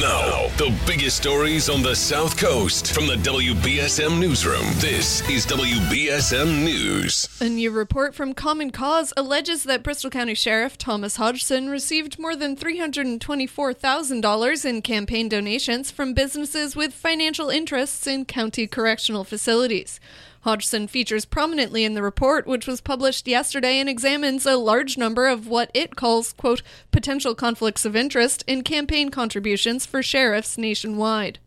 Now, the biggest stories on the South Coast from the WBSM Newsroom. This is WBSM News. A new report from Common Cause alleges that Bristol County Sheriff Thomas Hodgson received more than $324,000 in campaign donations from businesses with financial interests in county correctional facilities. Hodgson features prominently in the report, which was published yesterday and examines a large number of what it calls, quote, potential conflicts of interest in campaign contributions for sheriffs nationwide.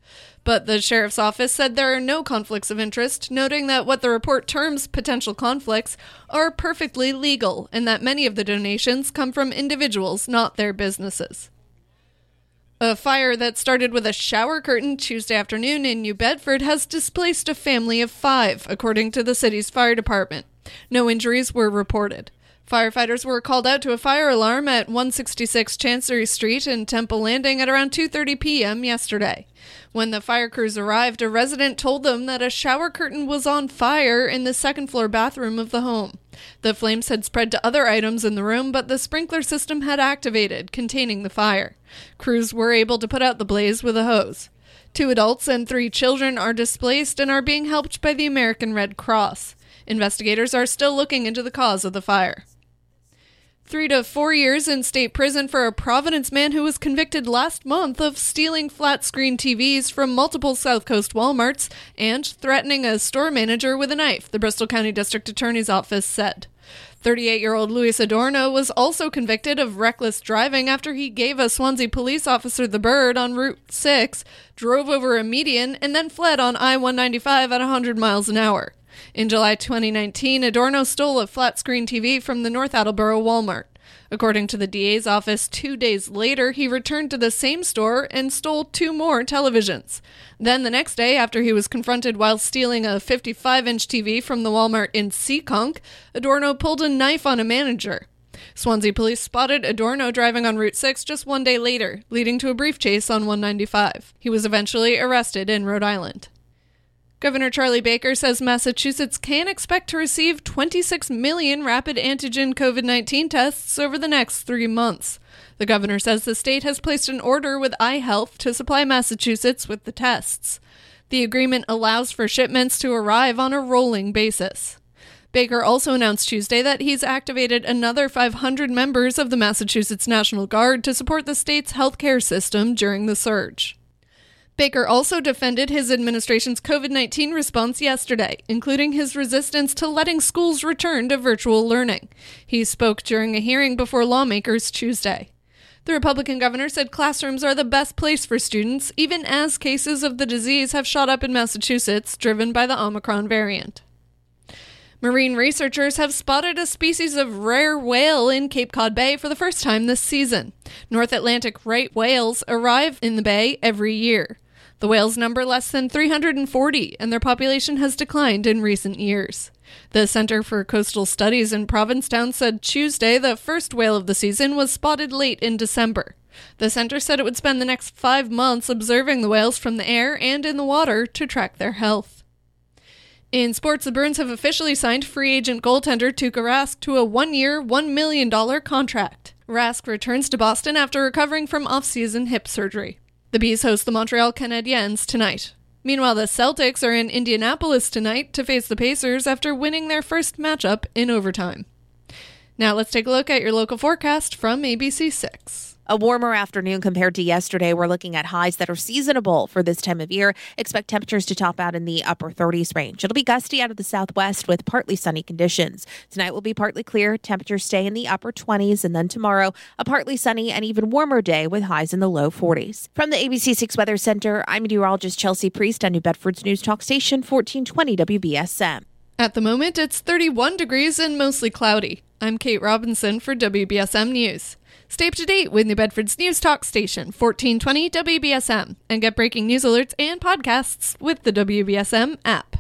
But the sheriff's office said there are no conflicts of interest, noting that what the report terms potential conflicts are perfectly legal and that many of the donations come from individuals, not their businesses. A fire that started with a shower curtain Tuesday afternoon in New Bedford has displaced a family of five, according to the city's fire department. No injuries were reported. Firefighters were called out to a fire alarm at 166 Chancery Street in Temple Landing at around 2:30 p.m. yesterday. When the fire crews arrived, a resident told them that a shower curtain was on fire in the second floor bathroom of the home. The flames had spread to other items in the room, but the sprinkler system had activated, containing the fire. Crews were able to put out the blaze with a hose. Two adults and three children are displaced and are being helped by the American Red Cross. Investigators are still looking into the cause of the fire. Three to four years in state prison for a Providence man who was convicted last month of stealing flat screen TVs from multiple South Coast Walmarts and threatening a store manager with a knife, the Bristol County District Attorney's Office said. 38 year old Luis Adorno was also convicted of reckless driving after he gave a Swansea police officer the bird on Route 6, drove over a median, and then fled on I 195 at 100 miles an hour. In July 2019, Adorno stole a flat screen TV from the North Attleboro Walmart. According to the DA's office, two days later, he returned to the same store and stole two more televisions. Then, the next day, after he was confronted while stealing a 55 inch TV from the Walmart in Seekonk, Adorno pulled a knife on a manager. Swansea police spotted Adorno driving on Route 6 just one day later, leading to a brief chase on 195. He was eventually arrested in Rhode Island. Governor Charlie Baker says Massachusetts can expect to receive 26 million rapid antigen COVID 19 tests over the next three months. The governor says the state has placed an order with iHealth to supply Massachusetts with the tests. The agreement allows for shipments to arrive on a rolling basis. Baker also announced Tuesday that he's activated another 500 members of the Massachusetts National Guard to support the state's healthcare system during the surge. Baker also defended his administration's COVID 19 response yesterday, including his resistance to letting schools return to virtual learning. He spoke during a hearing before lawmakers Tuesday. The Republican governor said classrooms are the best place for students, even as cases of the disease have shot up in Massachusetts, driven by the Omicron variant. Marine researchers have spotted a species of rare whale in Cape Cod Bay for the first time this season. North Atlantic right whales arrive in the bay every year. The whales number less than 340, and their population has declined in recent years. The Center for Coastal Studies in Provincetown said Tuesday the first whale of the season was spotted late in December. The center said it would spend the next five months observing the whales from the air and in the water to track their health. In sports, the Bruins have officially signed free agent goaltender Tuukka Rask to a one year, $1 million contract. Rask returns to Boston after recovering from off season hip surgery. The B's host the Montreal Canadiens tonight. Meanwhile, the Celtics are in Indianapolis tonight to face the Pacers after winning their first matchup in overtime. Now let's take a look at your local forecast from ABC6. A warmer afternoon compared to yesterday. We're looking at highs that are seasonable for this time of year. Expect temperatures to top out in the upper 30s range. It'll be gusty out of the southwest with partly sunny conditions. Tonight will be partly clear. Temperatures stay in the upper 20s. And then tomorrow, a partly sunny and even warmer day with highs in the low 40s. From the ABC6 Weather Center, I'm meteorologist Chelsea Priest on New Bedford's News Talk Station 1420 WBSM. At the moment, it's 31 degrees and mostly cloudy. I'm Kate Robinson for WBSM News. Stay up to date with New Bedford's News Talk Station, 1420 WBSM, and get breaking news alerts and podcasts with the WBSM app.